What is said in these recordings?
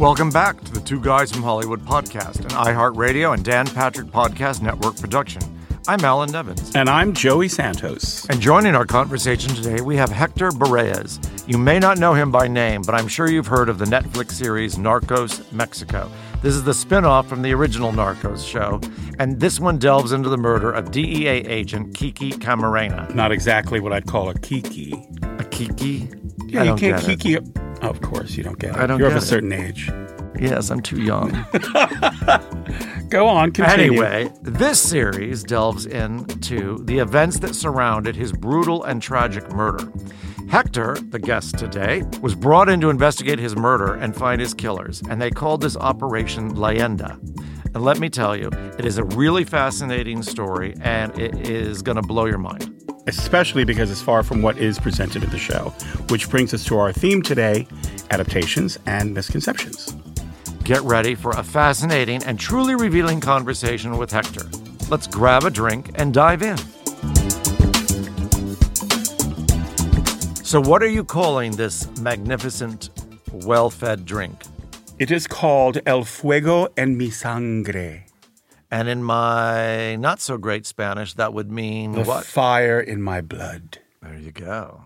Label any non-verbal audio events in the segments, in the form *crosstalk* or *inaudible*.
Welcome back to the Two Guys from Hollywood podcast, an iHeartRadio and Dan Patrick Podcast Network production. I'm Alan Nevins. And I'm Joey Santos. And joining our conversation today, we have Hector Berrellez. You may not know him by name, but I'm sure you've heard of the Netflix series Narcos Mexico. This is the spin off from the original Narcos show, and this one delves into the murder of DEA agent Kiki Camarena. Not exactly what I'd call a Kiki. A Kiki? Yeah, I you can't get it. Kiki. Of course, you don't get it. I don't You're of a it. certain age. Yes, I'm too young. *laughs* Go on, continue. Anyway, this series delves into the events that surrounded his brutal and tragic murder. Hector, the guest today, was brought in to investigate his murder and find his killers, and they called this Operation Leyenda. And let me tell you, it is a really fascinating story, and it is going to blow your mind. Especially because it's far from what is presented in the show, which brings us to our theme today adaptations and misconceptions. Get ready for a fascinating and truly revealing conversation with Hector. Let's grab a drink and dive in. So, what are you calling this magnificent, well fed drink? It is called El Fuego en mi sangre, And in my not so great Spanish, that would mean the what? fire in my blood. There you go.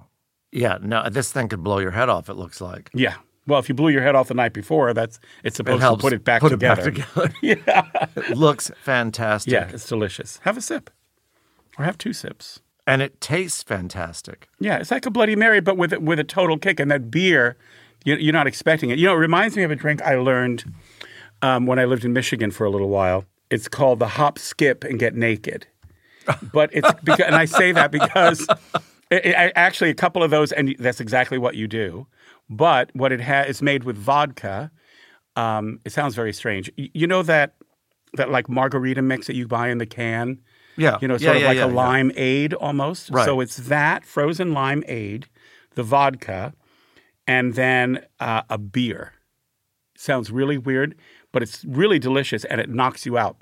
Yeah, no, this thing could blow your head off, it looks like. Yeah. Well, if you blew your head off the night before, that's it's supposed to helps put it back put it back together. together. *laughs* yeah. It looks fantastic. Yeah, it's delicious. Have a sip. Or have two sips. And it tastes fantastic. Yeah, it's like a Bloody Mary, but with with a total kick. And that beer, you, you're not expecting it. You know, it reminds me of a drink I learned um, when I lived in Michigan for a little while. It's called the hop, skip, and get naked. But it's because, and I say that because it, it- actually a couple of those, and that's exactly what you do. But what it has is made with vodka. Um, it sounds very strange. You know that that like margarita mix that you buy in the can. Yeah. You know, Yeah, sort of yeah, like yeah, a yeah. lime aid almost. Right. So it's that frozen lime aid, the vodka, and then uh, a beer. Sounds really weird, but it's really delicious and it knocks you out.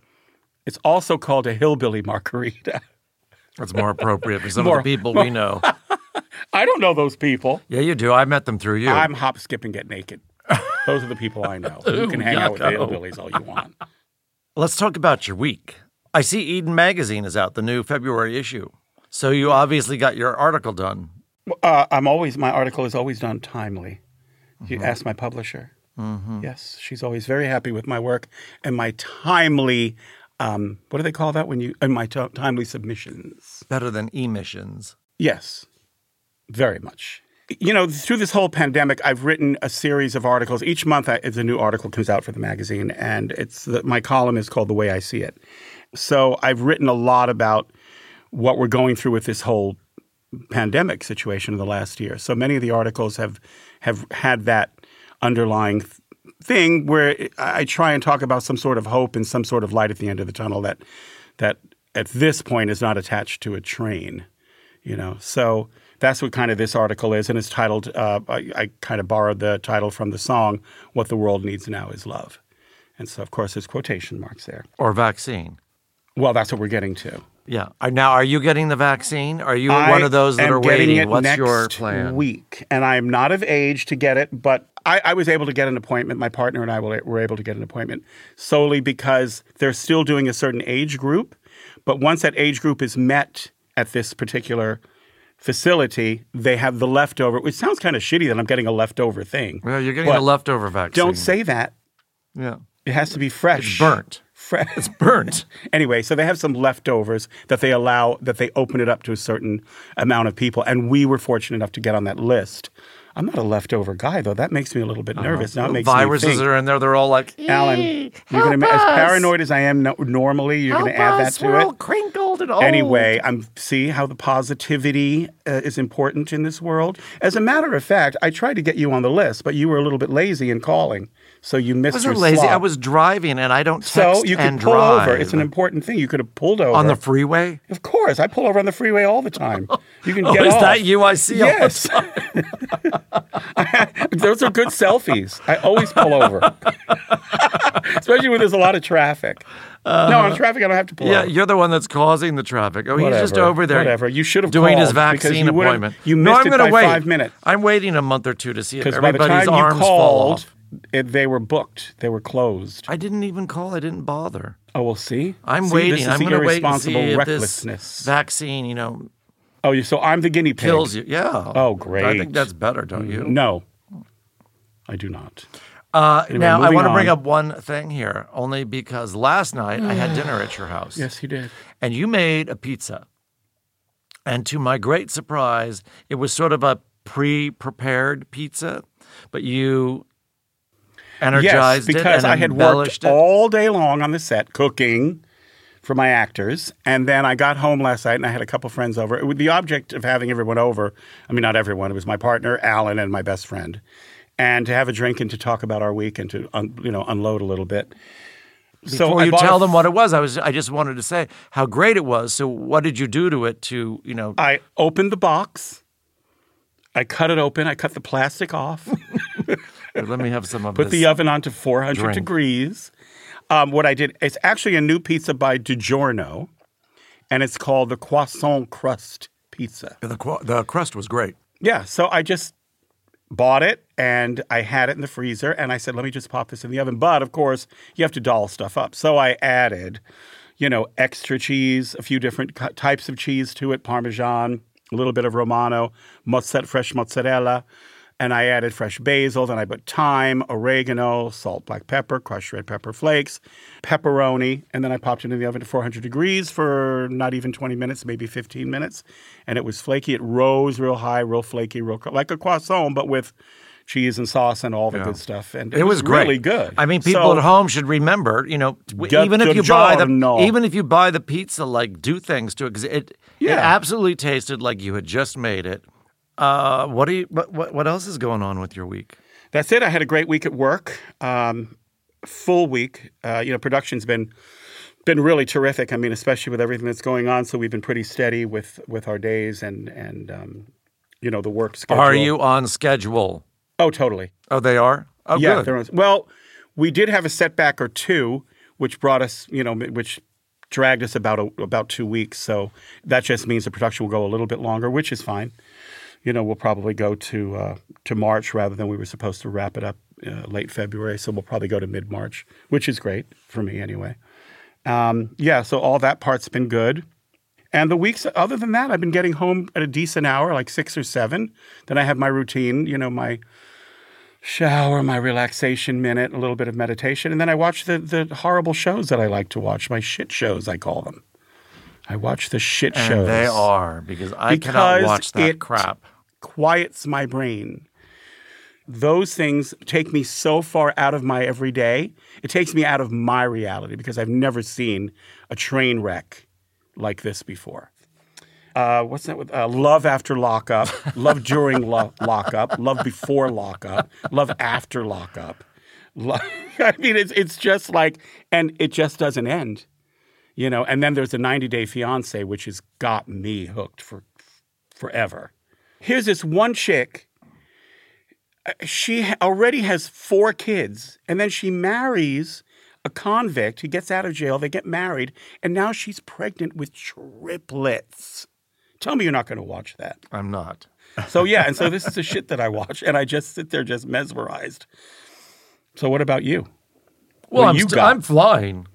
It's also called a hillbilly margarita. *laughs* That's more appropriate for some More- of the people we know. *laughs* I don't know those people. Yeah, you do. I met them through you. I'm hop, skip, and get naked. Those are the people I know. you *laughs* can hang out with the hillbillies all you want. Let's talk about your week. I see Eden Magazine is out, the new February issue. So you obviously got your article done. Uh, I'm always my article is always done timely. You ask my publisher. Yes, she's always very happy with my work and my timely. Um, what do they call that when you? And my t- timely submissions. Better than emissions. Yes, very much. You know, through this whole pandemic, I've written a series of articles. Each month, I, a new article comes out for the magazine, and it's the, my column is called "The Way I See It." So I've written a lot about what we're going through with this whole pandemic situation in the last year. So many of the articles have have had that underlying th- thing where I I try and talk about some sort of hope and some sort of light at the end of the tunnel that that at this point is not attached to a train. You know, so that's what kind of this article is, and it's titled. Uh, I, I kind of borrowed the title from the song "What the World Needs Now Is Love," and so of course there's quotation marks there. Or vaccine. Well, that's what we're getting to. Yeah. Are- Now, are you getting the vaccine? Are you one of those that are waiting? It What's your plan? Week, and I am not of age to get it, but I, I was able to get an appointment. My partner and I were, were able to get an appointment solely because they're still doing a certain age group. But once that age group is met at this particular facility, they have the leftover. Which sounds kind of shitty that I'm getting a leftover thing. Well, you're getting a leftover vaccine. Don't say that. Yeah. It has to be fresh. It's burnt. It's burnt. Anyway, so they have some leftovers that they allow that they open it up to a certain amount of people, and we were fortunate enough to get on that list. I'm not a leftover guy though. That makes me a little bit nervous. Now it makes Viruses are in there. They're all like, Alan, you're gonna ma- as paranoid as I am no, normally. You're going to add that to We're it. all crinkled and old. Anyway, I'm see how the positivity uh, is important in this world. As a matter of fact, I tried to get you on the list, but you were a little bit lazy in calling, so you missed I wasn't your lazy. slot. I was driving, and I don't so you could pull drive. over. It's an important thing. You could have pulled over on the freeway. Of course, I pull over on the freeway all the time. You can *laughs* Oh, get is off. that you? I see. Oh, yes. *laughs* Those are good selfies. I always pull over, *laughs* especially when there's a lot of traffic. no, on uh, traffic I don't have to pull Yeah, over. you're the one that's causing the traffic. Oh, he's just over there. whatever. You should have doing his vaccine you appointment. you no, missed I'm it by wait five minutes. I'm waiting a month or two to see if Because by the everybody's time you arms fall off. It, they were booked. They were closed. I didn't even call. I didn't bother. Oh, we'll see. I'm See, waiting. This is I'm going to wait and see irresponsible if recklessness. this vaccine, you know, oh, you- so I'm the guinea pig. kills you. Yeah. Oh, great. I think that's better, don't you? No, I do not. Uh, Anyway, now I want to bring up one thing here, only because last night I had dinner at your house. *sighs* Yes, you did. and you made a pizza. And to my great surprise, it was sort of a pre-prepared pizza, but you energized yes, because I had worked it. all day long on the set cooking for my actors, and then I got home last night and I had a couple friends over. It the object of having everyone over. I mean, not everyone. It was my partner Alan and my best friend, and to have a drink and to talk about our week and to un, you know unload a little bit. Before I you a tell them what it was, I was I just wanted to say how great it was. So what did you do to it to, you know, I opened the box. I cut it open. I cut the plastic off. *laughs* let me have some of put the oven onto 400 drink. degrees. Um, what I did, it's actually a new pizza by DiGiorno, and it's called the Croissant Crust Pizza. the, the crust was great. Yeah, so I just bought it and I had it in the freezer, and I said, let me just pop this in the oven. But of course, you have to doll stuff up. So I added, you know, extra cheese, a few different types of cheese to it, Parmesan, a little bit of Romano, mozzarella, fresh mozzarella. And I added fresh basil. Then I put thyme, oregano, salt, black pepper, crushed red pepper flakes, pepperoni. And then I popped it in the oven to 400 degrees for not even 20 minutes, maybe 15 minutes. And it was flaky. It rose real high, real flaky, real like a croissant, but with cheese and sauce and all the good stuff. And it, It was, great. really good. I mean, people So- at home should remember, you know, even if you buy DiGiorno. even if you buy the pizza, like do things to it because it it absolutely tasted like you had just made it. Uh, what do you? What, what else is going on with your week? That's it. I had a great week at work. Um, full week. Uh, you know, production's been been really terrific. I mean, especially with everything that's going on. So we've been pretty steady with with our days and and um, you know the work schedule. Are you on schedule? Oh, totally. Oh, they are. Oh, yeah. good. was- well, we did have a setback or two, which brought us, you know, which dragged us about a, about two weeks. So that just means the production will go a little bit longer, which is fine. You know, we'll probably go to uh, to March rather than we were supposed to wrap it up uh, late February. So we'll probably go to mid March, which is great for me anyway. Um, yeah, so all that part's been good. And the weeks other than that, I've been getting home at a decent hour, like six or seven. Then I have my routine, you know, my shower, my relaxation minute, a little bit of meditation, and then I watch the the horrible shows that I like to watch, my shit shows I call them. I watch the shit and shows. they are because I Because cannot watch that crap. Quiets my brain. Those things take me so far out of my everyday. It takes me out of my reality because I've never seen a train wreck like this before. Uh, what's that? With uh, love after lockup, love during lo- lockup, love before lockup, love after lockup. Lo- *laughs* I mean, it's it's just like, and it just doesn't end, you know. And then there's a 90 Day Fiance, which has got me hooked for forever. Here's this one chick. She already has four kids, and then she marries a convict. He gets out of jail. They get married, and now she's pregnant with triplets. Tell me you're not going to watch that. I'm not. So yeah, and so this is the shit that I watch, and I just sit there just mesmerized. So what about you? Well, What I'm, you st- I'm flying.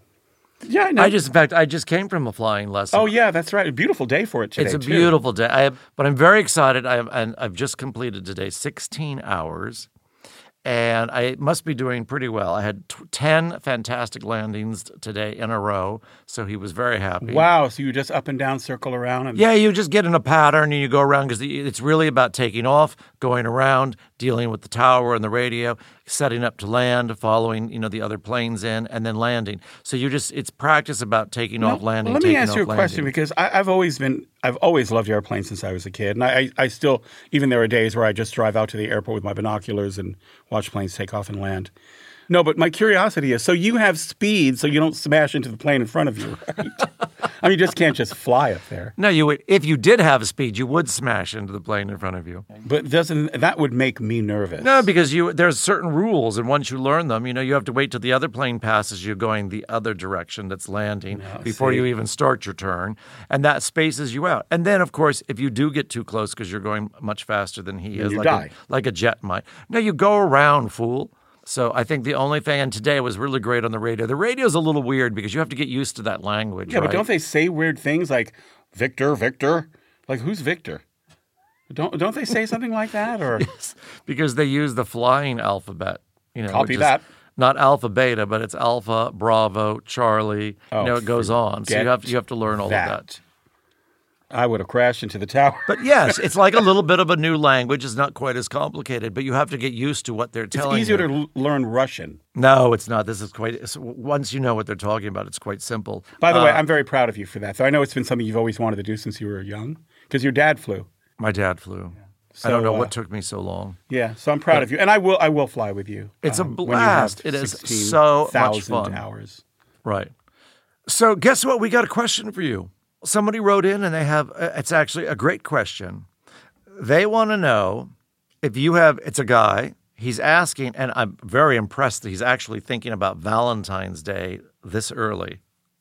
Yeah, I know. I just, in fact, I just came from a flying lesson. oh yeah, that's right. A beautiful day for it today. It's a too. beautiful day. I have, but I'm very excited. I have, and I've just completed today 16 hours, and I must be doing pretty well. I had t- 10 fantastic landings today in a row, so he was very happy. Wow. So you just up and down, circle around, and Yeah, you just get in a pattern and you go around because it's really about taking off, going around, dealing with the tower and the radio, setting up to land, following you know the other planes in, and then landing. So you just it's practice about taking off, landing. Let me ask you a off, question because I, I've always been I've always loved airplanes since I was a kid, and I, I still even there are days where I just drive out to the airport with my binoculars and watch planes take off and land. No, but my curiosity is so you have speed, so you don't smash into the plane in front of you, right? I mean, you just can't just fly up there. No, you would if you did have speed, you would smash into the plane in front of you. But doesn't that would make me nervous? No, because you there's certain rules, and once you learn them, you know you have to wait till the other plane passes you going the other direction that's landing oh, before see. you even start your turn, and that spaces you out. And then, of course, if you do get too close because you're going much faster than he is, you like die. A, like a jet might. No, you go around, fool. So I think the only thing, and today was really great on the radio. The radio's a little weird because you have to get used to that language. Yeah, right? but don't they say weird things like Victor, Victor? Like who's Victor? Don't don't they say something like that or *laughs* because they use the flying alphabet. You know, Copy that. Not alpha beta, but it's alpha, bravo, Charlie. Oh, you know, it goes on. So you have you have to learn all that. of that. I would have crashed into the tower. But yes, it's like a little bit of a new language. It's not quite as complicated, but you have to get used to what they're telling you. It's easier you. to learn Russian. No, it's not. This is quite. Once you know what they're talking about, it's quite simple. By the way, Uh, I'm very proud of you for that. So I know it's been something you've always wanted to do since you were young because your dad flew. my dad flew. I don't know uh, what took me so long. Yeah, so I'm proud of you, and I will I will fly with you. It's a um, you have blast. It is so much fun. Hours. Right. So, guess what? We got a question for you. Somebody wrote in and they have, uh, it's actually a great question. They want to know if you have, it's a guy, he's asking, and I'm very impressed that he's actually thinking about Valentine's Day this early.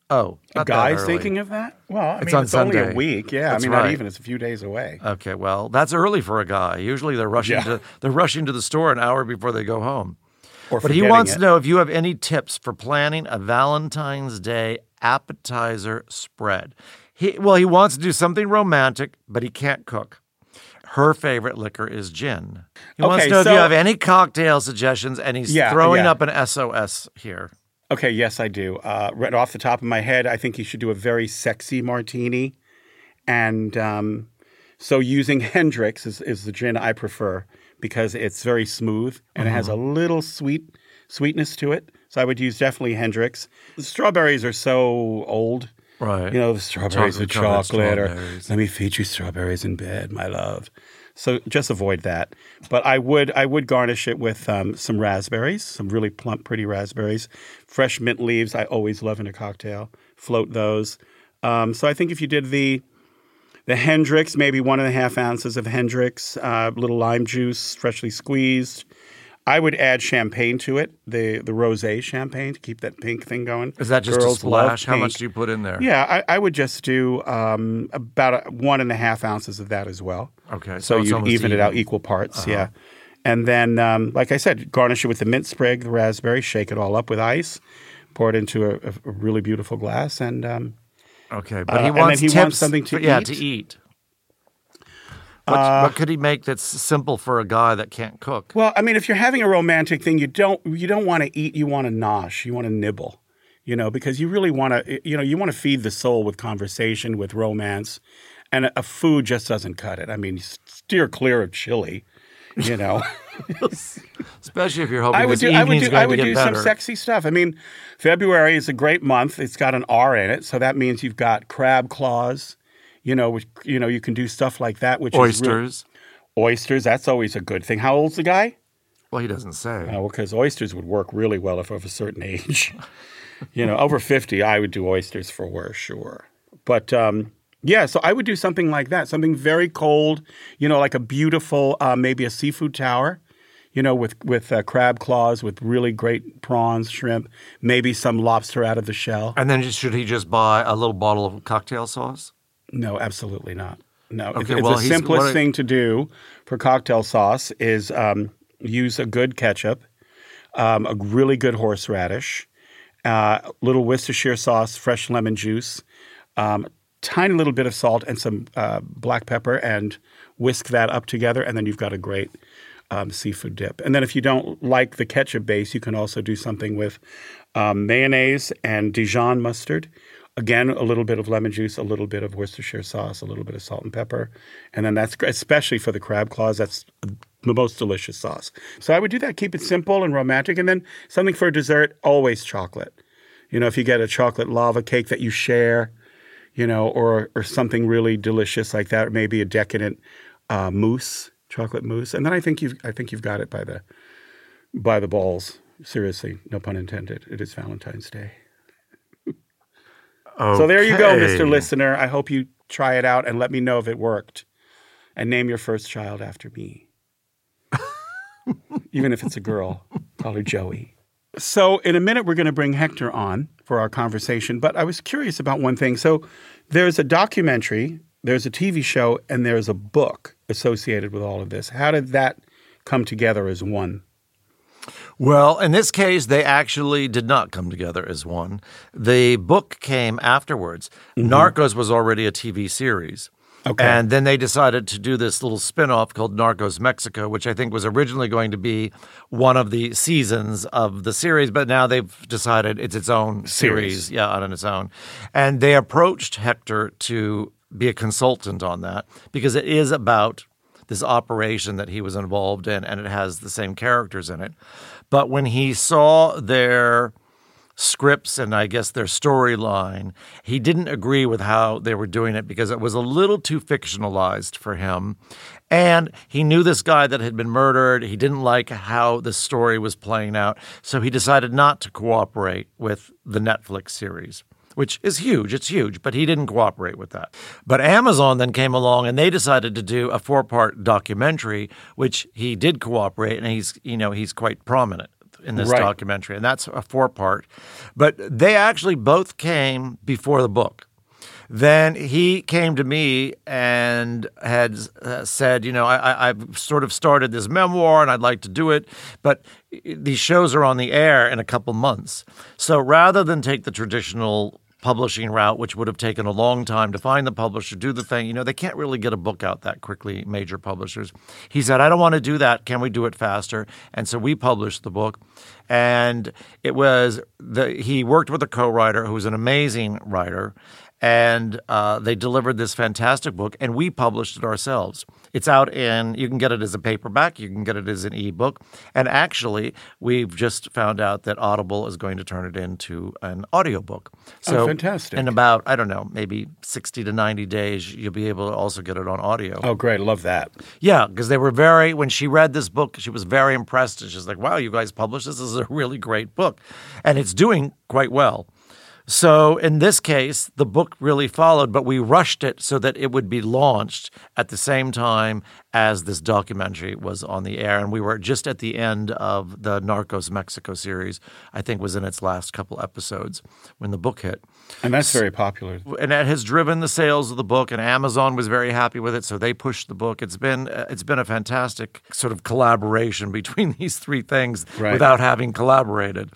Oh, A guy's thinking of that? Well, I It's mean, on it's only Sunday. a week. Yeah, That's I mean, not even. It's a few days away. Okay, well, that's early for a guy. Usually they're rushing Yeah. to they're rushing to the store an hour before they go home. Or But he wants it. to know if you have any tips for planning a Valentine's Day appetizer spread. He, well, he wants to do something romantic, but he can't cook. Her favorite liquor is gin. He wants to know if you have any cocktail suggestions, and he's Yeah, throwing yeah. up an SOS here. Okay, yes, I do. Uh, right off the top of my head, I think you should do a very sexy martini. And um, so using *laughs* Hendrick's is, is the gin I prefer because it's very smooth and it has a Uh-huh. little sweet sweetness to it. So I would use definitely Hendrick's. The strawberries are so old. Right. You know, the strawberries with chocolate, or let me feed you strawberries in bed, my love. So just avoid that. But I would I would garnish it with um, some raspberries, some really plump, pretty raspberries. Fresh mint leaves, I always love in a cocktail. Float those. Um, so I think if you did the the Hendrick's, maybe one and a half ounces of Hendrick's, uh, little lime juice, freshly squeezed. I would add champagne to it, the the rosé champagne to keep that pink thing going. Is that just Girls a splash? How much do you put in there? Yeah, I, I would just do um, about a, one and a half ounces of that as well. Okay, So, so you even it out. Uh-huh. equal parts, yeah. And then, um, like I said, garnish it with the mint sprig, the raspberry, shake it all up with ice, pour it into a, a- really beautiful glass, and um, Okay, but Uh, he and then wants he tips. wants something to yeah, eat? to eat. What, Uh, what could he make that's simple for a guy that can't cook? well, I mean, if you're having a romantic thing, you don't you don't want to eat, you want to nosh, you want to nibble, you know, because you really want to, you know, you want to feed the soul with conversation, with romance, and a, a food just doesn't cut it. I mean, steer clear of chili, you know. *laughs* Especially if you're hoping I would do. I would do. I would do get some sexy stuff. I mean, February is a great month. It's got an R in it, so that means you've got crab claws. You know, which you know you can do stuff like that. Which is Oysters. oysters. That's always a good thing. How old's the guy? Well, he doesn't say. Oh, because oysters would work really well if of a certain age. *laughs* you know, over fifty, I would do oysters for were sure. But um, yeah, so I would do something like that. Something very cold. You know, like a beautiful, uh, maybe a seafood tower. You know, with with uh, crab claws, with really great prawns, shrimp, maybe some lobster out of the shell. And then just, should he just buy a little bottle of cocktail sauce? No, absolutely not. No, Okay, it's, well, the simplest I- thing to do for cocktail sauce is um, use a good ketchup, um, a really good horseradish, uh, little Worcestershire sauce, fresh lemon juice, um, tiny little bit of salt, and some uh, black pepper, and whisk that up together, and then you've got a great um, seafood dip. And then if you don't like the ketchup base, you can also do something with um, mayonnaise and Dijon mustard. Again, a little bit of lemon juice, a little bit of Worcestershire sauce, a little bit of salt and pepper, and then that's especially for the crab claws. That's the most delicious sauce. So I would do that. Keep it simple and romantic, and then something for dessert. Always chocolate. You know, if you get a chocolate lava cake that you share, you know, or or something really delicious like that, or maybe a decadent uh, mousse, chocolate mousse, and then I think you've I think you've got it by the by the balls. Seriously, no pun intended. It is Valentine's Day. So there you go, Mr. Listener. I hope you try it out and let me know if it worked. And name your first child after me. *laughs* Even if it's a girl, call her Joey. So, in a minute, we're going to bring Hector on for our conversation. But I was curious about one thing. So, there's a documentary, there's a TV show, and there's a book associated with all of this. How did that come together as one? Well, in this case, they actually did not come together as one. The book came afterwards. Mm-hmm. Narcos was already a TV series. Okay. And then they decided to do this little spin off called Narcos Mexico, which I think was originally going to be one of the seasons of the series, but now they've decided it's its own series, Series. yeah, on its own. And they approached Hector to be a consultant on that because it is about this operation that he was involved in and it has the same characters in it. But when he saw their scripts and I guess their storyline, he didn't agree with how they were doing it because it was a little too fictionalized for him. And he knew this guy that had been murdered. He didn't like how the story was playing out. So he decided not to cooperate with the Netflix series. Which is huge. It's huge, but he didn't cooperate with that. But Amazon then came along and they decided to do a four-part documentary, which he did cooperate, and he's you know he's quite prominent in this Right. documentary, and that's a four part. But they actually both came before the book. Then he came to me and had uh, said, you know, I, I, I've sort of started this memoir and I'd like to do it, but these shows are on the air in a couple months. So rather than take the traditional publishing route, which would have taken a long time to find the publisher, do the thing. You know, they can't really get a book out that quickly, major publishers. He said, I don't want to do that. Can we do it faster? And so we published the book. And it was the he worked with a co-writer who was an amazing writer. And uh, they delivered this fantastic book, and we published it ourselves. It's out in, you can get it as a paperback, you can get it as an ebook. And actually, we've just found out that Audible is going to turn it into an audiobook. So, Oh, fantastic. In about, I don't know, maybe 60 to 90 days, you'll be able to also get it on audio. Oh, great. I love that. Yeah, because they were very, when she read this book, she was very impressed. And she's like, wow, you guys published this. This is a really great book. And it's doing quite well. So in this case, the book really followed, but we rushed it so that it would be launched at the same time as this documentary was on the air. And we were just at the end of the Narcos Mexico series, I think was in its last couple episodes when the book hit And that's very popular. and that has driven the sales of the book and Amazon was very happy with it so they pushed the book it's been uh, it's been a fantastic sort of collaboration *laughs* between these three things Right. without having collaborated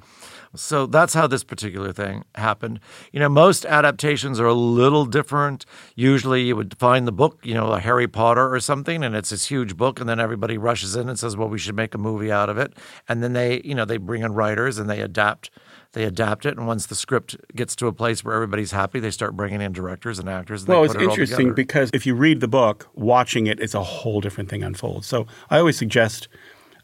so that's how this particular thing happened. You know, most adaptations are a little different. Usually you would find the book, you know, a Harry Potter or something, and it's this huge book, and then everybody rushes in and says, Well, we should make a movie out of it. And then they, you know, they bring in writers and they adapt they adapt it, and once the script gets to a place where everybody's happy, they start bringing in directors and actors. And Well, they it's put it interesting because if you read the book, watching it, it's a whole different thing unfolds. So I always suggest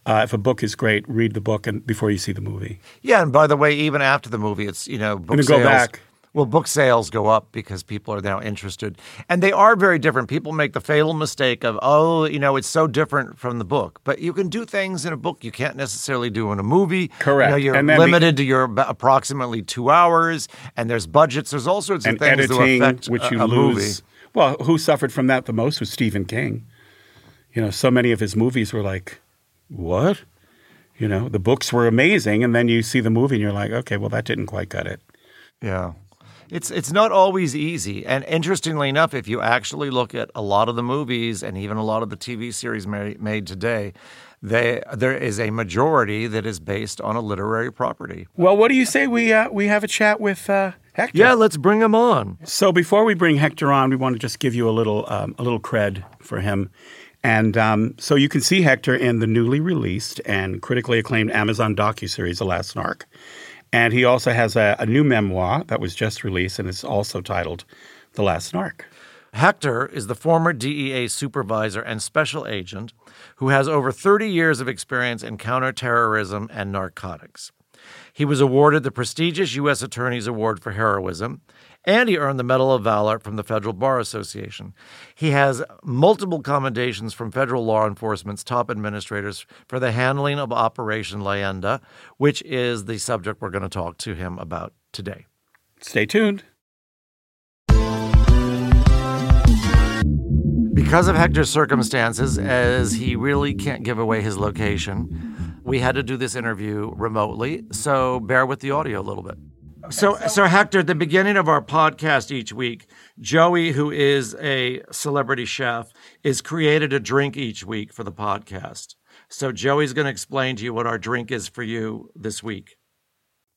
uh, if a book is great, read the book and before you see the movie. Yeah, and by the way, even after the movie, it's you know book Gonna go sales. back. Well, book sales go up because people are now interested, and they are very different. People make the fatal mistake of, oh, you know, it's so different from the book. But you can do things in a book you can't necessarily do in a movie. Correct. You know, you're And limited to your approximately two hours, and there's budgets. There's all sorts of And things that affect which a, you a lose. movie. Well, who suffered from that the most was Stephen King. You know, so many of his movies were like, what? You know, the books were amazing, and then you see the movie and you're like, okay, well, that didn't quite cut it. Yeah. It's it's not always easy. And interestingly enough, if you actually look at a lot of the movies and even a lot of the TV series made, made today, they there is a majority that is based on a literary property. Well, what do you say we uh, we have a chat with uh, Hector? Yeah, let's bring him on. So before we bring Hector on, we want to just give you a little um, a little cred for him. And um, so you can see Hector in the newly released and critically acclaimed Amazon docuseries, The Last Narc. And he also has a, a new memoir that was just released, and it's also titled The Last Narc. Hector is the former DEA supervisor and special agent who has over 30 years of experience in counterterrorism and narcotics. He was awarded the prestigious U.S. Attorney's Award for Heroism, and he earned the Medal of Valor from the Federal Bar Association. He has multiple commendations from federal law enforcement's top administrators for the handling of Operation Leyenda, which is the subject we're going to talk to him about today. Stay tuned. Because of Hector's circumstances, as he really can't give away his location, we had to do this interview remotely. So bear with the audio a little bit. So, so Hector, at the beginning of our podcast each week, Joey, who is a celebrity chef, is created a drink each week for the podcast. So Joey's going to explain to you what our drink is for you this week.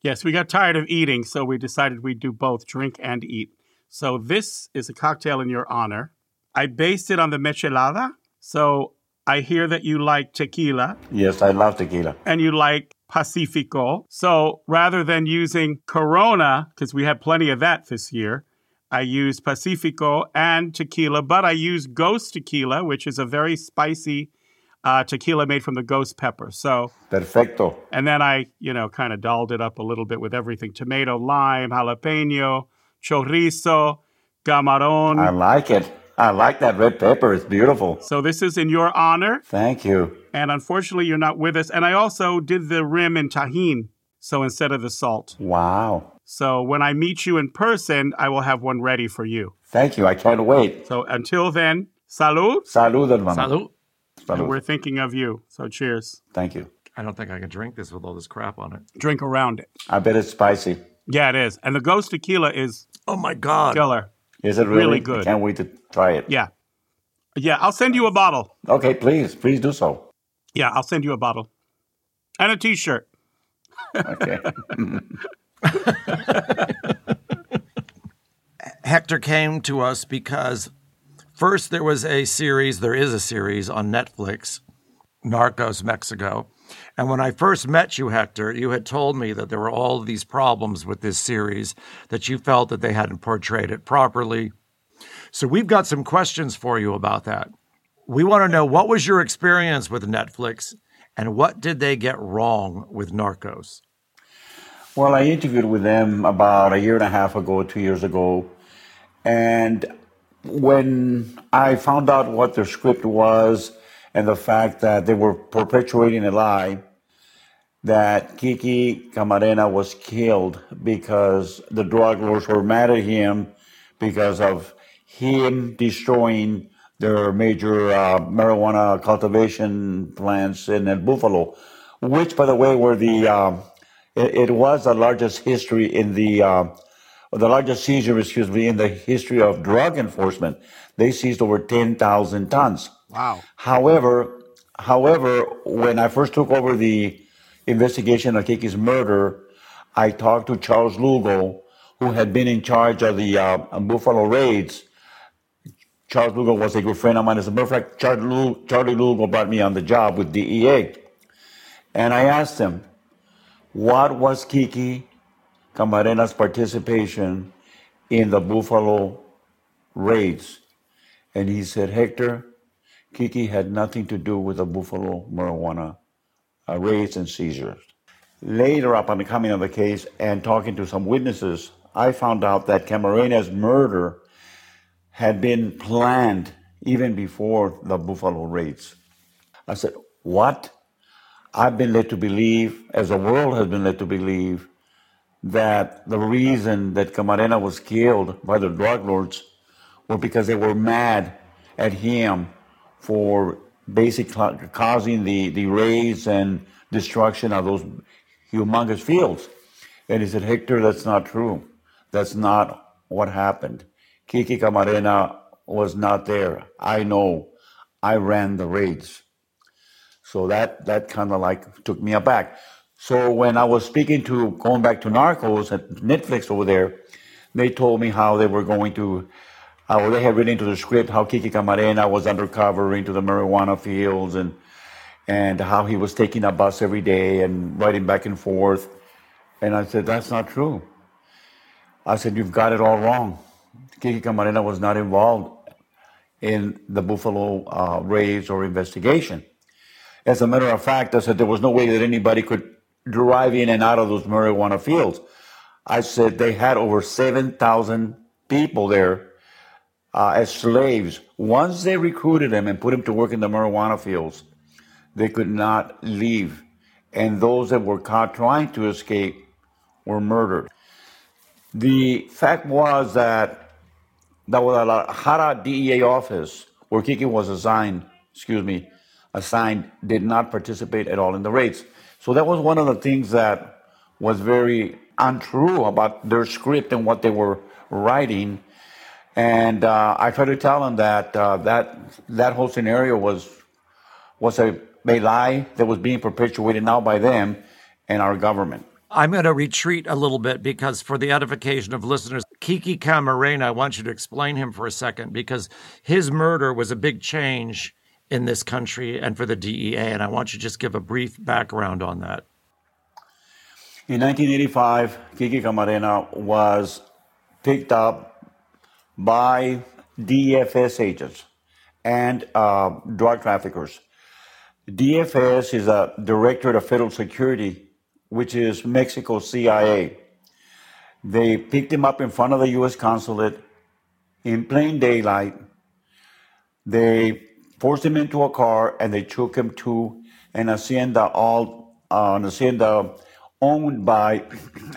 Yes, we got tired of eating, so we decided we'd do both drink and eat. So this is a cocktail in your honor. I based it on the michelada. So I hear that you like tequila Yes, I love tequila. and you like Pacifico. So rather than using Corona, because we had plenty of that this year, I used Pacifico and tequila, but I used Ghost Tequila, which is a very spicy uh, tequila made from the ghost pepper. So, Perfecto. and then I, you know, kind of dolled it up a little bit with everything tomato, lime, jalapeno, chorizo, camaron. I like it. I like that red pepper. It's beautiful. so this is in your honor. Thank you. And unfortunately, you're not with us. And I also did the rim in Tajín. So instead of the salt. Wow. So when I meet you in person, I will have one ready for you. Thank you. I can't wait. So until then, salud. Salud, hermano. Salud. And Salud. we're thinking of you. So cheers. Thank you. I don't think I can drink this with all this crap on it. Drink around it. I bet it's spicy. Yeah, it is. And the ghost tequila is Oh my God. killer. Is it really? Really good. I can't wait to try it. Yeah. Yeah, I'll send you a bottle. Okay, please. Please do so. Yeah, I'll send you a bottle. And a t shirt. Okay. *laughs* Hector came to us because first there was a series, there is a series on Netflix, Narcos Mexico. And when I first met you, Hector, you had told me that there were all these problems with this series, that you felt that they hadn't portrayed it properly. So we've got some questions for you about that. We want to know what was your experience with Netflix and what did they get wrong with Narcos? Well, I interviewed with them about a year and a half ago, two years ago. And when I found out what their script was and the fact that they were perpetuating a lie that Kiki Camarena was killed because the drug lords were mad at him because of him destroying their major uh, marijuana cultivation plants in Buffalo, which, by the way, were the um, it, it was the largest history in the uh, the largest seizure, excuse me, in the history of drug enforcement. They seized over ten thousand tons. Wow. However, however, when I first took over the investigation of Kiki's murder, I talked to Charles Lugo, who had been in charge of the uh, Buffalo raids. Charles Lugo was a good friend of mine. As a matter of fact, Charlie Lugo brought me on the job with DEA. And I asked him, what was Kiki Camarena's participation in the Buffalo raids? And he said, Hector, Kiki had nothing to do with the Buffalo marijuana uh, raids and seizures. Later, upon the coming of the case and talking to some witnesses, I found out that Camarena's murder had been planned even before the Buffalo raids. I said, What? I've been led to believe, as the world has been led to believe, that the reason that Camarena was killed by the drug lords was because they were mad at him for basically causing the, the raids and destruction of those humongous fields. And he said, Hector, that's not true. That's not what happened. Kiki Camarena was not there. I know. I ran the raids. So that that kind of like took me aback. So when I was speaking to going back to Narcos at Netflix over there, they told me how they were going to how they had written into the script how Kiki Camarena was undercover into the marijuana fields and and how he was taking a bus every day and riding back and forth. And I said, That's not true. I said, You've got it all wrong. Kiki Camarena was not involved in the Buffalo uh, raids or investigation. As a matter of fact, I said there was no way that anybody could drive in and out of those marijuana fields. I said they had over 7,000 people there uh, as slaves. Once they recruited them and put them to work in the marijuana fields, they could not leave. And those that were caught trying to escape were murdered. The fact was that the Guadalajara DEA office, where Kiki was assigned, excuse me, assigned, did not participate at all in the raids. So that was one of the things that was very untrue about their script and what they were writing. And uh, I tried to tell them that uh, that that whole scenario was was a a lie that was being perpetuated now by them and our government. I'm going to retreat a little bit because, for the edification of listeners, Kiki Camarena, I want you to explain him for a second because his murder was a big change in this country and for the DEA. And I want you to just give a brief background on that. In 1985, Kiki Camarena was picked up by DFS agents and uh, drug traffickers. DFS is a Directorate of Federal Security which is Mexico CIA. They picked him up in front of the U.S. consulate in plain daylight. They forced him into a car and they took him to an hacienda, all uh, an hacienda owned by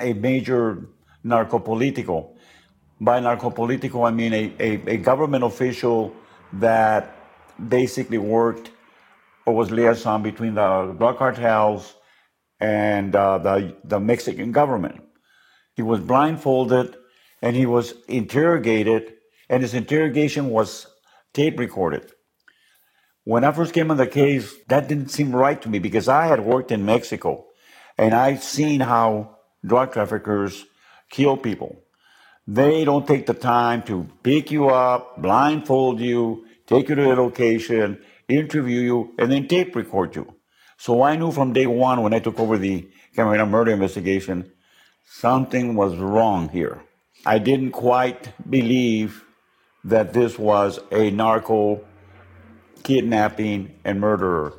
a major narcopolitico. By narcopolitico, I mean a, a, a government official that basically worked or was liaison between the drug cartels and uh, the, the Mexican government. He was blindfolded and he was interrogated, and his interrogation was tape recorded. When I first came on the case, that didn't seem right to me because I had worked in Mexico and I'd seen how drug traffickers kill people. They don't take the time to pick you up, blindfold you, take you to a location, interview you, and then tape record you. So I knew from day one when I took over the Camarena murder investigation, something was wrong here. I didn't quite believe that this was a narco kidnapping and murderer.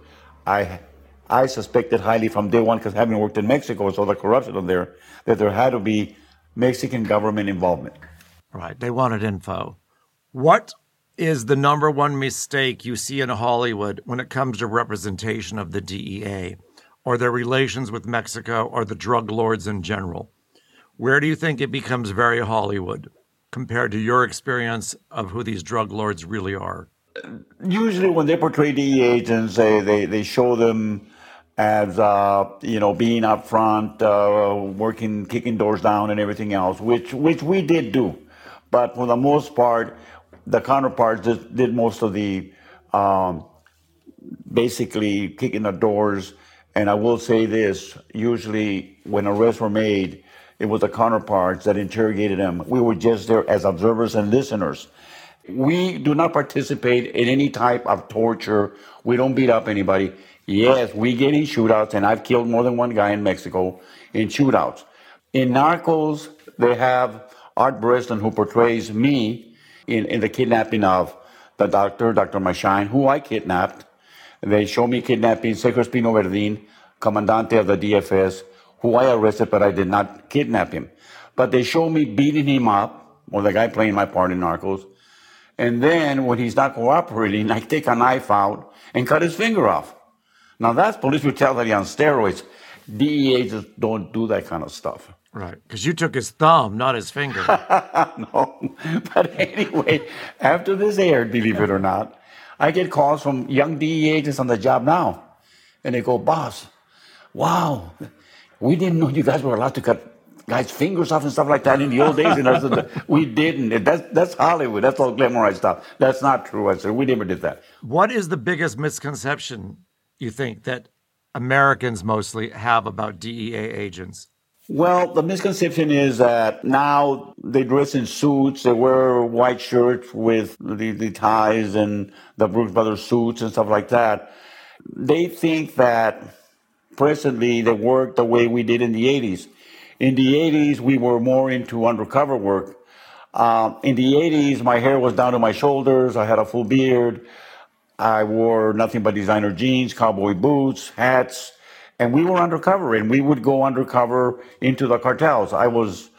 I I suspected highly from day one because having worked in Mexico, so the corruption in there, that there had to be Mexican government involvement. Right. They wanted info. What is the number one mistake you see in Hollywood when it comes to representation of the DEA or their relations with Mexico or the drug lords in general? Where do you think it becomes very Hollywood compared to your experience of who these drug lords really are? Usually, when they portray DEA agents, they, they, they show them as uh, you know being up front, uh, working, kicking doors down, and everything else, which which we did do. But for the most part, the counterparts did, did most of the um, basically kicking the doors. And I will say this: usually, when arrests were made, it was the counterparts that interrogated them. We were just there as observers and listeners. We do not participate in any type of torture. We don't beat up anybody. Yes, we get in shootouts, and I've killed more than one guy in Mexico in shootouts. In Narcos, they have Art Bresson, who portrays me in, in the kidnapping of the doctor, Dr. Machain, who I kidnapped. They show me kidnapping Sergio Espino Verdin, Comandante of the DFS, who I arrested, but I did not kidnap him. But they show me beating him up, or the guy playing my part in Narcos. And then when he's not cooperating, I take a knife out and cut his finger off. Now that's police brutality on steroids. DEA agents don't do that kind of stuff. Right, because you took his thumb, not his finger. *laughs* no, but anyway, after this aired, believe it or not, I get calls from young DEA agents on the job now, and they go, "Boss, wow, we didn't know you guys were allowed to cut guys' fingers off and stuff like that in the old days." And I said, "We didn't. That's that's Hollywood. That's all glamorized stuff. That's not true." I said, "We never did that." What is the biggest misconception you think that Americans mostly have about DEA agents? Well, the misconception is that now they dress in suits, they wear white shirts with the, the ties and the Brooks Brothers suits and stuff like that. They think that presently they work the way we did in the 80s. In the 80s, we were more into undercover work. Uh, in the 80s, my hair was down to my shoulders. I had a full beard. I wore nothing but designer jeans, cowboy boots, hats and we were undercover and we would go undercover into the cartels. I was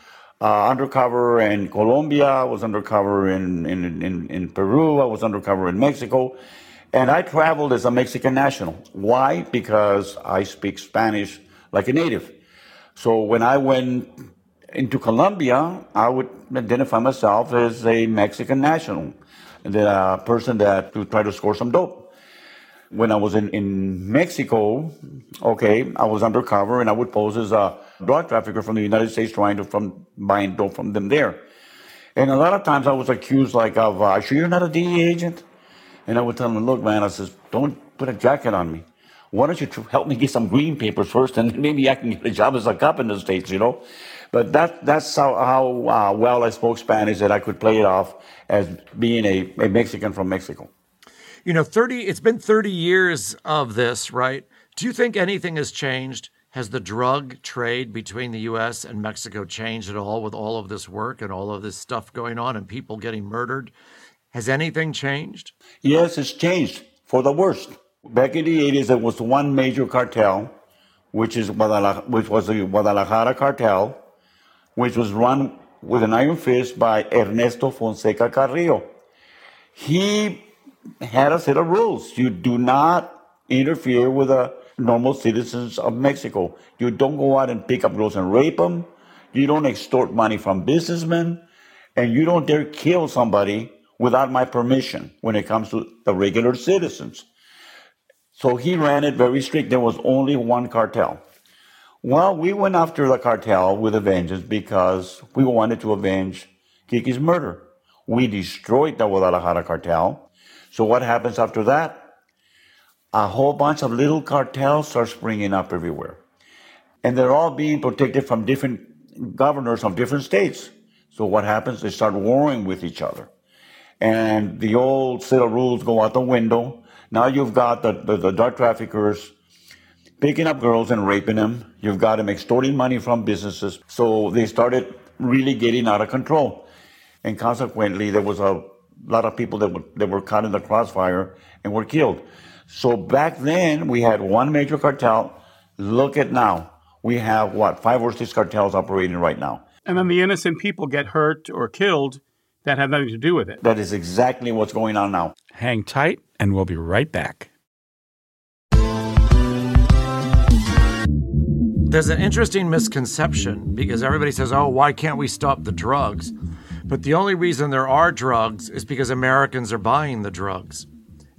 uh, undercover in Colombia, I was undercover in, in, in, in, Peru, I was undercover in Mexico, and I traveled as a Mexican national. Why? Because I speak Spanish like a native. So when I went into Colombia, I would identify myself as a Mexican national, the uh, person that would try to score some dope when I was in, in Mexico, okay, I was undercover and I would pose as a drug trafficker from the United States trying to from buying dope from them there. And a lot of times I was accused like of, uh, sure you're not a DEA agent? And I would tell them, look, man, I says, don't put a jacket on me. Why don't you tr- help me get some green papers first, and *laughs* maybe I can get a job as a cop in the states, you know? But that that's how, how uh, well I spoke Spanish that I could play it off as being a, a Mexican from Mexico. You know, 30 it's been 30 years of this, right? Do you think anything has changed? Has the drug trade between the US and Mexico changed at all with all of this work and all of this stuff going on and people getting murdered? Has anything changed? Yes, it's changed for the worst. Back in the 80s, there was one major cartel, which is which was the Guadalajara cartel, which was run with an iron fist by Ernesto Fonseca Carrillo. He had a set of rules. You do not interfere with the normal citizens of Mexico. You don't go out and pick up girls and rape them. You don't extort money from businessmen. And you don't dare kill somebody without my permission when it comes to the regular citizens. So he ran it very strict. There was only one cartel. Well, we went after the cartel with a vengeance because we wanted to avenge Kiki's murder. We destroyed the Guadalajara cartel. So what happens after that? A whole bunch of little cartels start springing up everywhere. And they're all being protected from different governors of different states. So what happens? They start warring with each other. And the old set of rules go out the window. Now you've got the, the, the drug traffickers picking up girls and raping them. You've got them extorting money from businesses. So they started really getting out of control. And consequently, there was a lot of people that were, that were caught in the crossfire and were killed. So back then, we had one major cartel. Look at now. We have what, five or six cartels operating right now. And then the innocent people get hurt or killed that have nothing to do with it. That is exactly what's going on now. Hang tight, and we'll be right back. There's an interesting misconception because everybody says, oh, why can't we stop the drugs? But the only reason there are drugs is because Americans are buying the drugs.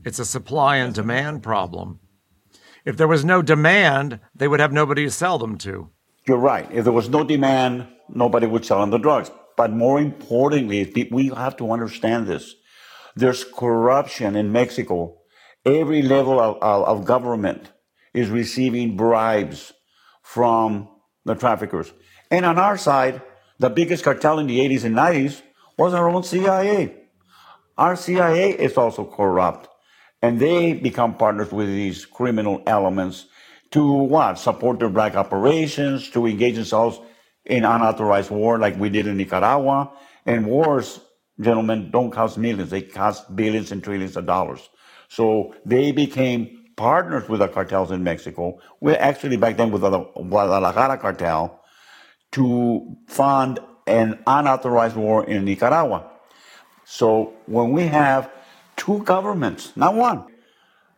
It's a supply and demand problem. If there was no demand, they would have nobody to sell them to. You're right. If there was no demand, nobody would sell them the drugs. But more importantly, we have to understand this. There's corruption in Mexico. Every level of, of, of government is receiving bribes from the traffickers. And on our side, the biggest cartel in the 80s and 90s was our own CIA. Our CIA is also corrupt. And they become partners with these criminal elements to what? Support their black operations, to engage themselves in unauthorized war like we did in Nicaragua. And wars, gentlemen, don't cost millions. They cost billions and trillions of dollars. So they became partners with the cartels in Mexico. We're actually back then with the Guadalajara cartel to fund an unauthorized war in Nicaragua. So when we have two governments, not one,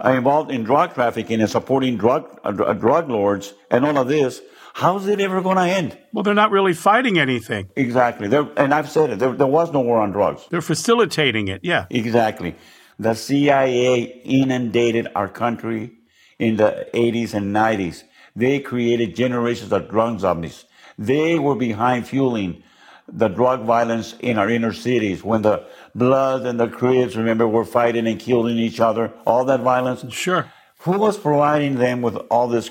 involved in drug trafficking and supporting drug uh, drug lords and all of this, how's it ever going to end? Well, they're not really fighting anything. Exactly. They're, and I've said it. There, there was no war on drugs. They're facilitating it. Yeah. Exactly. The CIA inundated our country in the 80s and 90s. They created generations of drug zombies. They were behind fueling the drug violence in our inner cities when the blood and the Crips, remember, were fighting and killing each other, all that violence. Sure. Who was providing them with all this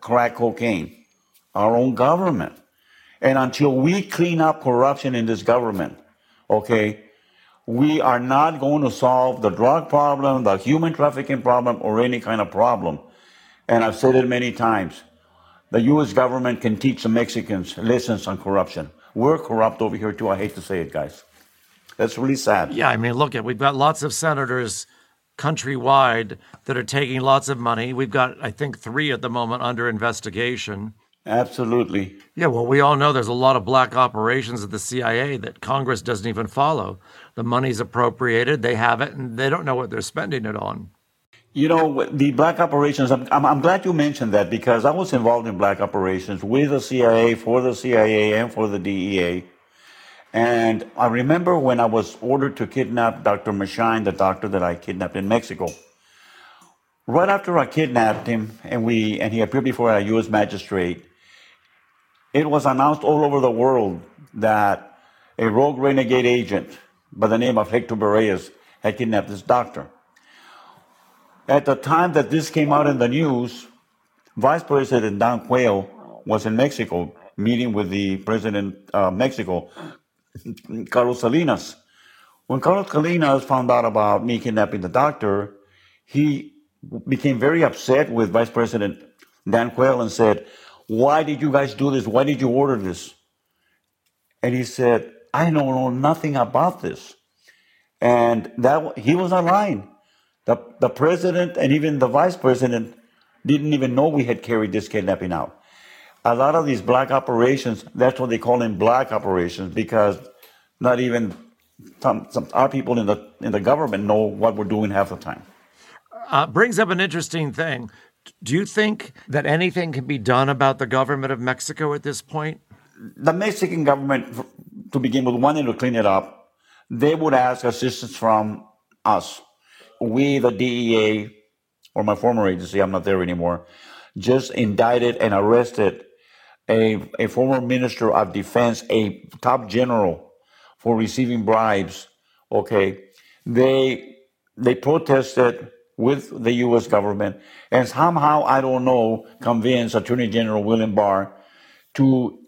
crack cocaine? Our own government. And until we clean up corruption in this government, okay, we are not going to solve the drug problem, the human trafficking problem, or any kind of problem. And I've said it many times. The U.S. government can teach the Mexicans lessons on corruption. We're corrupt over here too. I hate to say it, guys. That's really sad. Yeah, I mean, look at we've got lots of senators countrywide that are taking lots of money. We've got, I think, three at the moment under investigation. Absolutely. Yeah, well, we all know there's a lot of black operations at the CIA that Congress doesn't even follow. The money's appropriated, they have it, and they don't know what they're spending it on. You know, the black operations, I'm, I'm, I'm, glad you mentioned that because I was involved in black operations with the CIA, for the CIA, and for the DEA. And I remember when I was ordered to kidnap Dr. Machain, the doctor that I kidnapped in Mexico. Right after I kidnapped him and we and he appeared before a U.S. magistrate, it was announced all over the world that a rogue renegade agent by the name of Hector Berrellez had kidnapped this doctor. At the time that this came out in the news, Vice President Dan Quayle was in Mexico meeting with the president of Mexico, Carlos Salinas. When Carlos Salinas found out about me kidnapping the doctor, he became very upset with Vice President Dan Quayle and said, Why did you guys do this? Why did you order this? And he said, I don't know nothing about this. And that he was not lying. The, the president and even the vice president didn't even know we had carried this kidnapping out. A lot of these black operations, that's what they call them black operations because not even some, some our people in the in the government know what we're doing half the time. Uh, brings up an interesting thing. Do you think that anything can be done about the government of Mexico at this point? The Mexican government, to begin with, wanted to clean it up, they would ask assistance from us. We, the DEA, or my former agency, I'm not there anymore, just indicted and arrested a, a former minister of defense, a top general for receiving bribes. Okay. They, they protested with the U.S. government and somehow, I don't know, convince Attorney General William Barr to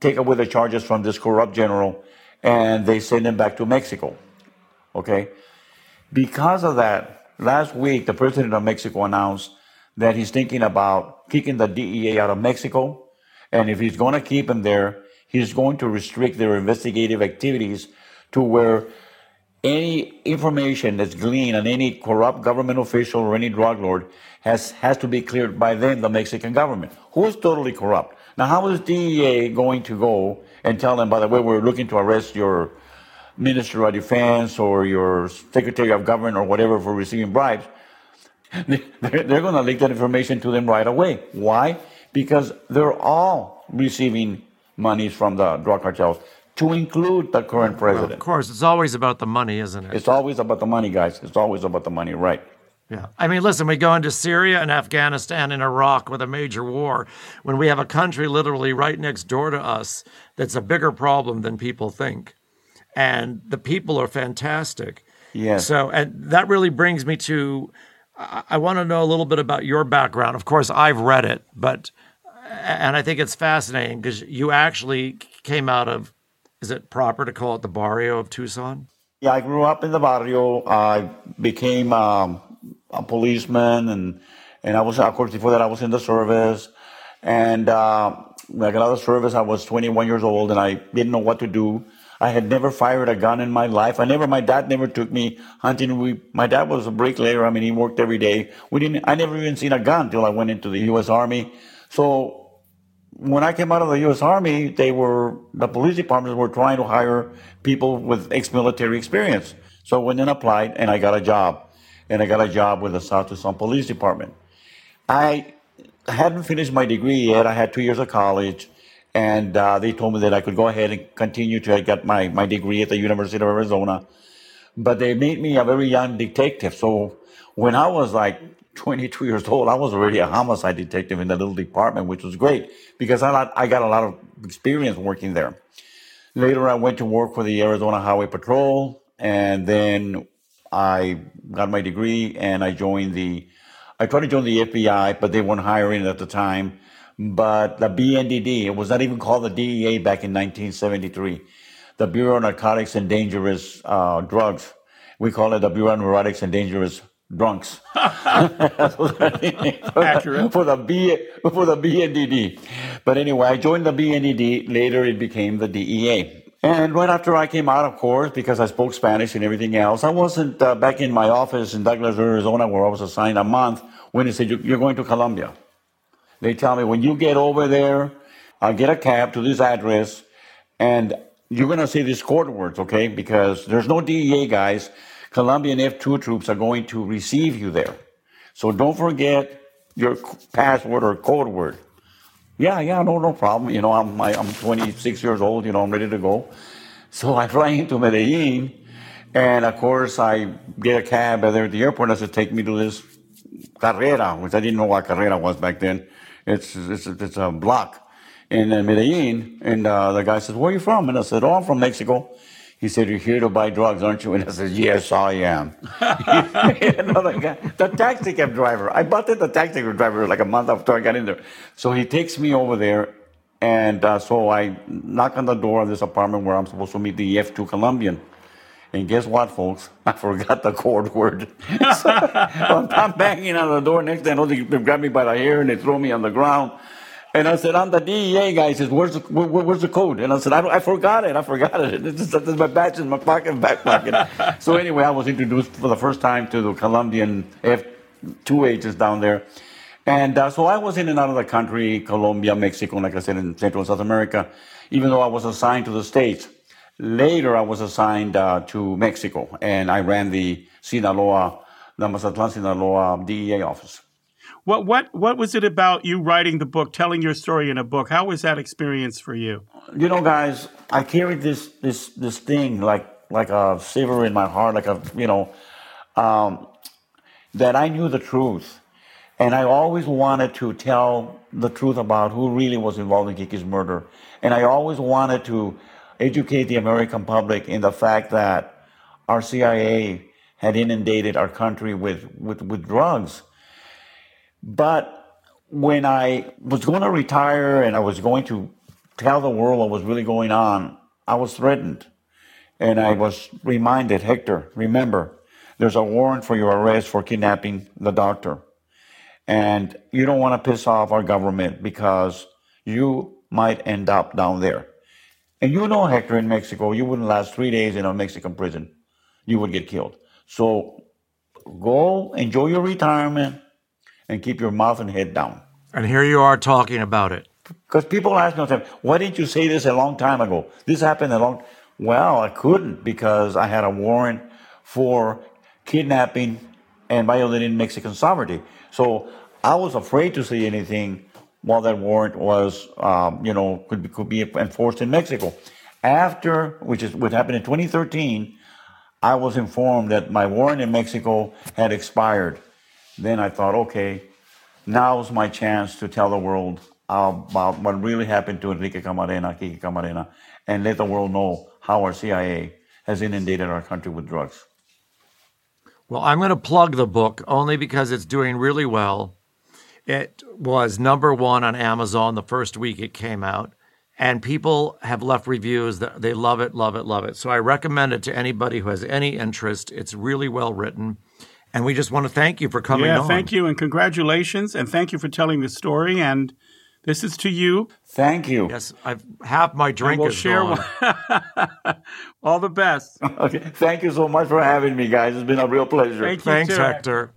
take away the charges from this corrupt general and they send him back to Mexico. Okay? Because of that, last week the president of Mexico announced that he's thinking about kicking the DEA out of Mexico. And if he's going to keep him there, he's going to restrict their investigative activities to where any information that's gleaned on any corrupt government official or any drug lord has, has to be cleared by them, the Mexican government, who is totally corrupt. Now, how is DEA going to go and tell them, by the way, we're looking to arrest your Minister of Defense or your Secretary of Government or whatever for receiving bribes? *laughs* They're, they're going to leak that information to them right away. Why? Because they're all receiving monies from the drug cartels to include the current president. Of course, it's always about the money, isn't it? It's always about the money, guys. It's always about the money, right? Yeah. I mean, listen, we go into Syria and Afghanistan and Iraq with a major war when we have a country literally right next door to us that's a bigger problem than people think. And the people are fantastic. Yeah. So, and that really brings me to I, I want to know a little bit about your background. Of course, I've read it, but, and I think it's fascinating because you actually came out of is it proper to call it the barrio of Tucson? Yeah, I grew up in the barrio. I became um, a policeman, and and I was, of course, before that, I was in the service. And uh, when I got out of service, I was 21 years old, and I didn't know what to do. I had never fired a gun in my life. I never, my dad never took me hunting. We, my dad was a bricklayer. I mean, he worked every day. We didn't, I never even seen a gun until I went into the U.S. Army. So when I came out of the U.S. Army, they were the police departments were trying to hire people with ex-military experience. So I went and applied, and I got a job, and I got a job with the South Tucson Police Department. I hadn't finished my degree yet. I had two years of college, and uh, they told me that I could go ahead and continue to get my, my degree at the University of Arizona. But they made me a very young detective. So when I was like 22 years old, I was already a homicide detective in the little department, which was great because I, I got a lot of experience working there. Later, I went to work for the Arizona Highway Patrol, and then I got my degree and I joined the, I tried to join the FBI, but they weren't hiring at the time. But the BNDD, it was not even called the DEA back in 1973, the Bureau of Narcotics and Dangerous uh, Drugs. We call it the Bureau of Narcotics and Dangerous drunks. *laughs* *laughs* Accurate. For the B for the BNDD. But anyway, I joined the BNDD. Later, it became the DEA. And right after I came out, of course, because I spoke Spanish and everything else, I wasn't uh, back in my office in Douglas, Arizona, where I was assigned a month. When they said you're going to Colombia, they tell me when you get over there, I'll get a cab to this address, and you're gonna say these code words, okay? Because there's no DEA guys Colombian F2 troops are going to receive you there. So don't forget your password or code word. Yeah, yeah, no, no problem. You know, I'm, I, am i am 26 years old, you know, I'm ready to go. So I fly *laughs* into Medellin, and of course I get a cab there at the airport and said, take me to this carrera, which I didn't know what carrera was back then. It's, it's, it's a block in Medellin. And uh, the guy says, where are you from? And I said, oh, I'm from Mexico. He said, You're here to buy drugs, aren't you? And I said, Yes, I am. *laughs* Another guy, the taxi cab driver. I butted the taxi cab driver like a month after I got in there. So he takes me over there. And uh, so I knock on the door of this apartment where I'm supposed to meet the F2 Colombian. And guess what, folks? *laughs* I forgot the code word. *laughs* so I'm banging on the door. Next thing I know, they grab me by the hair and they throw me on the ground. And I said, I'm the DEA guy. He says, where's the, where, where's the code? And I said, I, I forgot it. I forgot it. It's, just, it's my badge in my pocket, back pocket. so anyway, I was introduced for the first time to the Colombian F2 agents down there. And uh, so I was in and out of the country, Colombia, Mexico, like I said, in Central and South America, even though I was assigned to the States. Later, I was assigned uh, to Mexico, and I ran the Sinaloa, the Mazatlan, Sinaloa DEA office. What what what was it about you writing the book, telling your story in a book? How was that experience for you? You know, guys, I carried this this this thing like like a silver in my heart, like a you know, um, that I knew the truth, and I always wanted to tell the truth about who really was involved in Kiki's murder, and I always wanted to educate the American public in the fact that our CIA had inundated our country with with, with drugs but when I was going to retire and I was going to tell the world what was really going on, I was threatened. And I was reminded, Hector, remember, there's a warrant for your arrest for kidnapping the doctor. And you don't want to piss off our government because you might end up down there. And you know, Hector, in Mexico, you wouldn't last three days in a Mexican prison. You would get killed. So go enjoy your retirement and keep your mouth and head down. And here you are talking about it. Because people ask me, why didn't you say this a long time ago? This happened a long. Well, I couldn't because I had a warrant for kidnapping and violating Mexican sovereignty. So I was afraid to say anything while that warrant was, um, you know, could be, could be enforced in Mexico. After, which is what happened in 2013, I was informed that my warrant in Mexico had expired. Then I thought, okay, now's my chance to tell the world about what really happened to Enrique Camarena, Kiki Camarena, and let the world know how our CIA has inundated our country with drugs. Well, I'm going to plug the book only because it's doing really well. It was number one on Amazon the first week it came out, and people have left reviews that they love it, love it, love it. So I recommend it to anybody who has any interest. It's really well written. And we just want to thank you for coming yeah, on. thank you and congratulations and thank you for telling the story and this is to you. Thank you. Yes, I've half my drink we'll is share gone. *laughs* All the best. *laughs* Okay. Thank you so much for having me, guys. It's been a real pleasure. Thank you Thanks, too. Hector.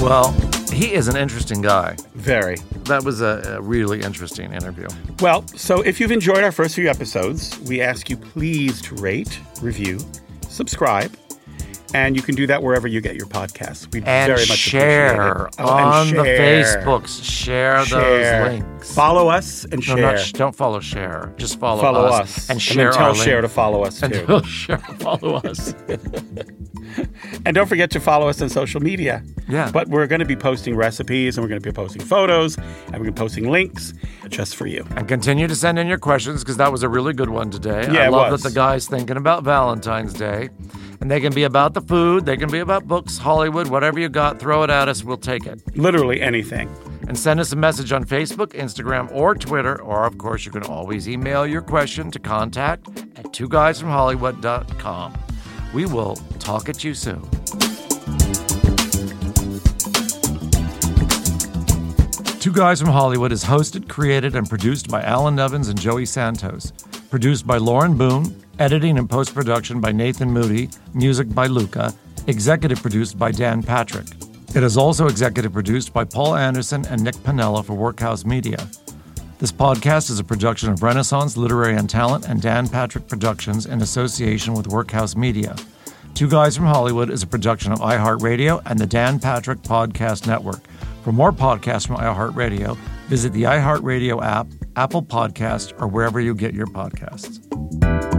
Well, he is an interesting guy. Very. That was a, a really interesting interview. Well, so if you've enjoyed our first few episodes, we ask you please to rate, review, subscribe, and you can do that wherever you get your podcasts. We And very much share appreciate it. Oh, on and the. Facebooks. Share, Share. those links. Follow us and No, share. not sh- don't follow share. Just follow, follow us, us and share then tell share to follow us And too. tell share to follow us. *laughs* *laughs* And don't forget to follow us on social media. Yeah. But we're going to be posting recipes and we're going to be posting photos and we're going to be posting links just for you. and continue to send in your questions because that was a really good one today. Yeah, I it love was. that the guy's thinking about Valentine's Day. And they can be about the food, they can be about books, Hollywood, whatever you got, throw it at us, we'll take it. Literally anything. And send us a message on Facebook, Instagram, or Twitter, or of course, you can always email your question to contact at two guysfromhollywood.com. We will talk at you soon. Two Guys from Hollywood is hosted, created, and produced by Alan Nevins and Joey Santos. Produced by Lauren Boone, editing and post production by Nathan Moody, music by Luca, executive produced by Dan Patrick. It is also executive produced by Paul Anderson and Nick Panella for Workhouse Media. This podcast is a production of Renaissance Literary and Talent and Dan Patrick Productions in association with Workhouse Media. Two Guys from Hollywood is a production of iHeartRadio and the Dan Patrick Podcast Network. For more podcasts from iHeartRadio, visit the iHeartRadio app, Apple Podcast, or wherever you get your podcasts.